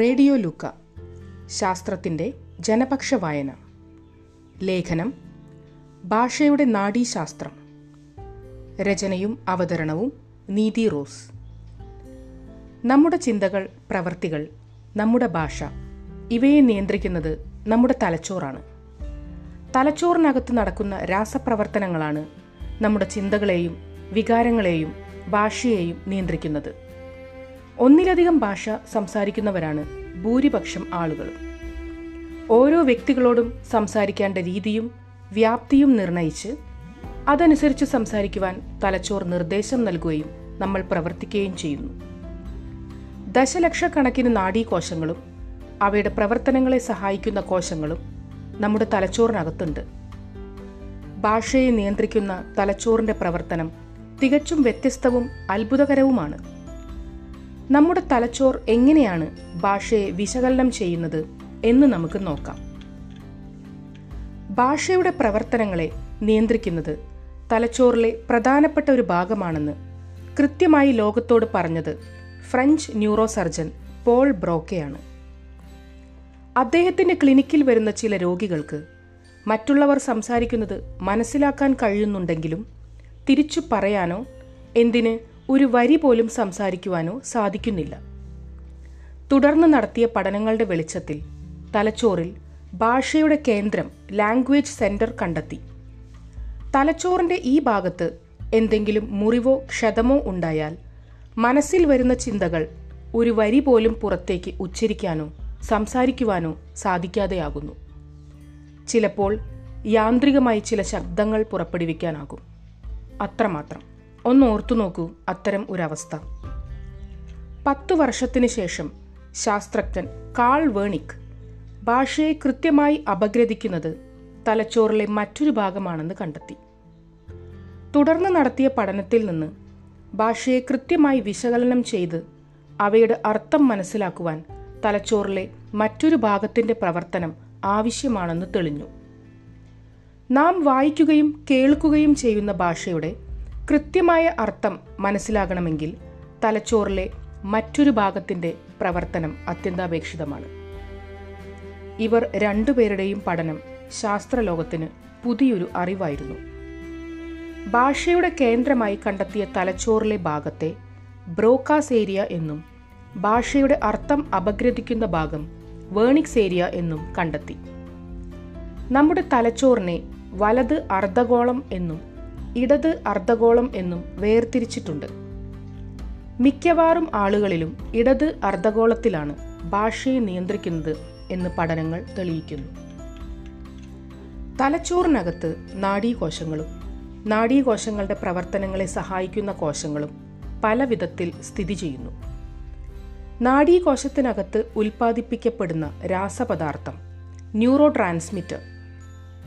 Radio ലുക്ക ശാസ്ത്രത്തിന്റെ ജനപക്ഷ വായന. ലേഖനം ഭാഷയുടെ നാഡീശാസ്ത്രം. രചനയും അവതരണവും നീതി റോസ്. നമ്മുടെ ചിന്തകൾ പ്രവർത്തികൾ നമ്മുടെ ഭാഷ ഇവയെ നിയന്ത്രിക്കുന്നത് നമ്മുടെ തലച്ചോറാണ്. തലച്ചോറിനകത്ത് നടക്കുന്ന രാസപ്രവർത്തനങ്ങളാണ് നമ്മുടെ ചിന്തകളെയും വികാരങ്ങളെയും ഭാഷയെയും നിയന്ത്രിക്കുന്നത്. ഒന്നിലധികം ഭാഷ സംസാരിക്കുന്നവരാണ് ഭൂരിപക്ഷം ആളുകളും. ഓരോ വ്യക്തികളോടും സംസാരിക്കേണ്ട രീതിയും വ്യാപ്തിയും നിർണയിച്ച് അതനുസരിച്ച് സംസാരിക്കുവാൻ തലച്ചോർ നിർദ്ദേശം നൽകുകയും നമ്മൾ പ്രവർത്തിക്കുകയും ചെയ്യുന്നു. ദശലക്ഷക്കണക്കിന് നാഡീകോശങ്ങളും അവയുടെ പ്രവർത്തനങ്ങളെ സഹായിക്കുന്ന കോശങ്ങളും നമ്മുടെ തലച്ചോറിനകത്തുണ്ട്. ഭാഷയെ നിയന്ത്രിക്കുന്ന തലച്ചോറിന്റെ പ്രവർത്തനം തികച്ചും വ്യത്യസ്തവും അത്ഭുതകരവുമാണ്. നമ്മുടെ തലച്ചോർ എങ്ങനെയാണ് ഭാഷയെ വിശകലനം ചെയ്യുന്നത് എന്ന് നമുക്ക് നോക്കാം. ഭാഷയുടെ പ്രവർത്തനങ്ങളെ നിയന്ത്രിക്കുന്നത് തലച്ചോറിലെ പ്രധാനപ്പെട്ട ഒരു ഭാഗമാണെന്ന് കൃത്യമായി ലോകത്തോട് പറഞ്ഞത് ഫ്രഞ്ച് ന്യൂറോ സർജൻ പോൾ ബ്രോക്കെയാണ്. അദ്ദേഹത്തിന്റെ ക്ലിനിക്കിൽ വരുന്ന ചില രോഗികൾക്ക് മറ്റുള്ളവർ സംസാരിക്കുന്നത് മനസ്സിലാക്കാൻ കഴിയുന്നുണ്ടെങ്കിലും തിരിച്ചു പറയാനോ എന്തിന് ഒരു വരി പോലും സംസാരിക്കുവാനോ സാധിക്കുന്നില്ല. തുടർന്ന് നടത്തിയ പഠനങ്ങളുടെ വെളിച്ചത്തിൽ തലച്ചോറിൽ ഭാഷയുടെ കേന്ദ്രം ലാംഗ്വേജ് സെന്റർ കണ്ടെത്തി. തലച്ചോറിന്റെ ഈ ഭാഗത്ത് എന്തെങ്കിലും മുറിവോ ക്ഷതമോ ഉണ്ടായാൽ മനസ്സിൽ വരുന്ന ചിന്തകൾ ഒരു വരി പോലും പുറത്തേക്ക് ഉച്ചരിക്കാനോ സംസാരിക്കുവാനോ സാധിക്കാതെയാകുന്നു. ചിലപ്പോൾ യാന്ത്രികമായി ചില ശബ്ദങ്ങൾ പുറപ്പെടുവിക്കാനാകും. അത്രമാത്രം. ഒന്ന് ഓർത്തു നോക്കൂ അത്തരം ഒരവസ്ഥ. പത്തു വർഷത്തിനു ശേഷം ശാസ്ത്രജ്ഞൻ കാൾ വേണിക് ഭാഷയെ കൃത്യമായി അപഗ്രഥിക്കുന്നത് തലച്ചോറിലെ മറ്റൊരു ഭാഗമാണെന്ന് കണ്ടെത്തി. തുടർന്ന് നടത്തിയ പഠനത്തിൽ നിന്ന് ഭാഷയെ കൃത്യമായി വിശകലനം ചെയ്ത് അവയുടെ അർത്ഥം മനസ്സിലാക്കുവാൻ തലച്ചോറിലെ മറ്റൊരു ഭാഗത്തിന്റെ പ്രവർത്തനം ആവശ്യമാണെന്ന് തെളിഞ്ഞു. നാം വായിക്കുകയും കേൾക്കുകയും ചെയ്യുന്ന ഭാഷയുടെ കൃത്യമായ അർത്ഥം മനസ്സിലാകണമെങ്കിൽ തലച്ചോറിലെ മറ്റൊരു ഭാഗത്തിന്റെ പ്രവർത്തനം അത്യന്താപേക്ഷിതമാണ്. ഇവർ രണ്ടുപേരുടെയും പഠനം ശാസ്ത്രലോകത്തിന് പുതിയൊരു അറിവായിരുന്നു. ഭാഷയുടെ കേന്ദ്രമായി കണ്ടെത്തിയ തലച്ചോറിലെ ഭാഗത്തെ ബ്രോക്കാസ് ഏരിയ എന്നും ഭാഷയുടെ അർത്ഥം അപഗ്രഥിക്കുന്ന ഭാഗം വേണിക്സ് ഏരിയ എന്നും കണ്ടെത്തി. നമ്മുടെ തലച്ചോറിനെ വലത് അർദ്ധഗോളം എന്നും ഇടത് അർദ്ധഗോളം എന്നും വേർതിരിച്ചിട്ടുണ്ട്. മിക്കവാറും ആളുകളിലും ഇടത് അർദ്ധഗോളത്തിലാണ് ഭാഷയെ നിയന്ത്രിക്കുന്നത് എന്ന് പഠനങ്ങൾ തെളിയിക്കുന്നു. തലച്ചോറിനകത്ത് നാഡീകോശങ്ങളും നാഡീകോശങ്ങളുടെ പ്രവർത്തനങ്ങളെ സഹായിക്കുന്ന കോശങ്ങളും പല വിധത്തിൽ സ്ഥിതി ചെയ്യുന്നു. നാഡീകോശത്തിനകത്ത് ഉൽപ്പാദിപ്പിക്കപ്പെടുന്ന രാസപദാർത്ഥം ന്യൂറോ ട്രാൻസ്മിറ്റർ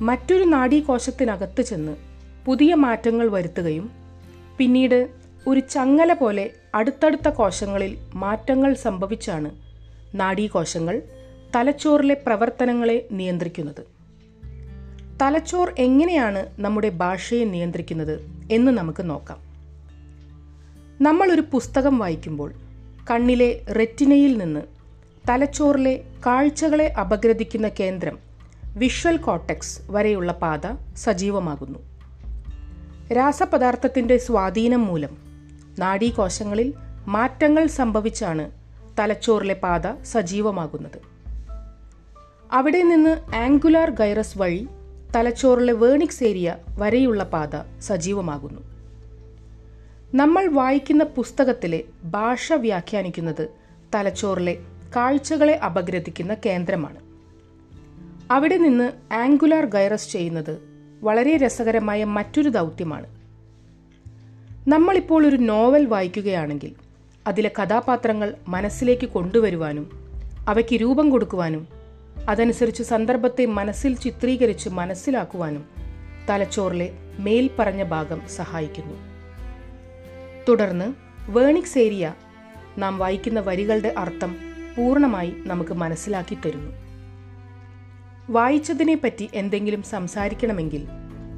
മറ്റൊരു നാഡീകോശത്തിനകത്ത് ചെന്ന് പുതിയ മാറ്റങ്ങൾ വരുത്തുകയും പിന്നീട് ഒരു ചങ്ങല പോലെ അടുത്തടുത്ത കോശങ്ങളിൽ മാറ്റങ്ങൾ സംഭവിച്ചാണ് നാഡീകോശങ്ങൾ തലച്ചോറിലെ പ്രവർത്തനങ്ങളെ നിയന്ത്രിക്കുന്നത്. തലച്ചോർ എങ്ങനെയാണ് നമ്മുടെ ഭാഷയെ നിയന്ത്രിക്കുന്നത് എന്ന് നമുക്ക് നോക്കാം. നമ്മൾ ഒരു പുസ്തകം വായിക്കുമ്പോൾ കണ്ണിലെ റെറ്റിനയിൽ നിന്ന് തലച്ചോറിലെ കാഴ്ചകളെ അപഗ്രഥിക്കുന്ന കേന്ദ്രം വിഷ്വൽ കോട്ടക്സ് വരെയുള്ള പാത സജീവമാകുന്നു. രാസപദാർത്ഥത്തിന്റെ സ്വാധീനം മൂലം നാഡീകോശങ്ങളിൽ മാറ്റങ്ങൾ സംഭവിച്ചാണ് തലച്ചോറിലെ പാത സജീവമാകുന്നത്. അവിടെ നിന്ന് ആംഗുലാർ ഗൈറസ് വഴി തലച്ചോറിലെ വേണിക്സ് ഏരിയ വരെയുള്ള പാത സജീവമാകുന്നു. നമ്മൾ വായിക്കുന്ന പുസ്തകത്തിലെ ഭാഷ വ്യാഖ്യാനിക്കുന്നത് തലച്ചോറിലെ കാഴ്ചകളെ അപഗ്രഥിക്കുന്ന കേന്ദ്രമാണ്. അവിടെ നിന്ന് ആംഗുലാർ ഗൈറസ് ചെയ്യുന്നത് വളരെ രസകരമായ മറ്റൊരു ദൗത്യമാണ്. നമ്മളിപ്പോൾ ഒരു നോവൽ വായിക്കുകയാണെങ്കിൽ അതിലെ കഥാപാത്രങ്ങൾ മനസ്സിലേക്ക് കൊണ്ടുവരുവാനും അവയ്ക്ക് രൂപം കൊടുക്കുവാനും അതനുസരിച്ച് സന്ദർഭത്തെ മനസ്സിൽ ചിത്രീകരിച്ച് മനസ്സിലാക്കുവാനും തലച്ചോറിലെ മേൽപ്പറഞ്ഞ ഭാഗം സഹായിക്കുന്നു. തുടർന്ന് വേണിക്സ് ഏരിയ നാം വായിക്കുന്ന വരികളുടെ അർത്ഥം പൂർണമായി നമുക്ക് മനസ്സിലാക്കി തരുന്നു. വായിച്ചതിനെപ്പറ്റി എന്തെങ്കിലും സംസാരിക്കണമെങ്കിൽ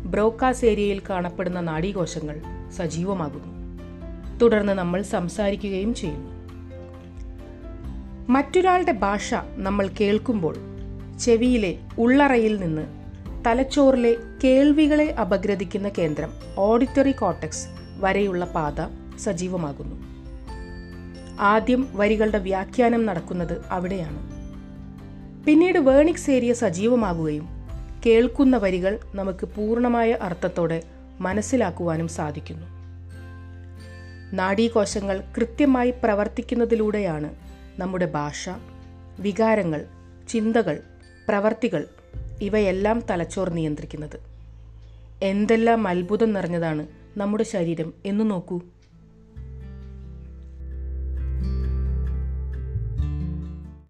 ബ്രോക്കാസ് ഏരിയയിൽ കാണപ്പെടുന്ന നാഡീകോശങ്ങൾ സജീവമാകുന്നു. തുടർന്ന് നമ്മൾ സംസാരിക്കുകയും ചെയ്യുന്നു. മറ്റൊരാളുടെ ഭാഷ നമ്മൾ കേൾക്കുമ്പോൾ ചെവിയിലെ ഉള്ളറയിൽ നിന്ന് തലച്ചോറിലെ കേൾവികളെ അപഗ്രഥിക്കുന്ന കേന്ദ്രം ഓഡിറ്ററി കോട്ടക്സ് വരെയുള്ള പാത സജീവമാകുന്നു. ആദ്യം വരികളുടെ വ്യാഖ്യാനം നടക്കുന്നത് അവിടെയാണ്. പിന്നീട് വേണിക്സ് ഏരിയ സജീവമാകുകയും കേൾക്കുന്ന വരികൾ നമുക്ക് പൂർണമായ അർത്ഥത്തോടെ മനസ്സിലാക്കുവാനും സാധിക്കുന്നു. നാഡീകോശങ്ങൾ കൃത്യമായി പ്രവർത്തിക്കുന്നതിലൂടെയാണ് നമ്മുടെ ഭാഷ വികാരങ്ങൾ ചിന്തകൾ പ്രവർത്തികൾ ഇവയെല്ലാം തലച്ചോർ നിയന്ത്രിക്കുന്നത്. എന്തെല്ലാം അത്ഭുതം നിറഞ്ഞതാണ് നമ്മുടെ ശരീരം എന്ന് നോക്കൂ.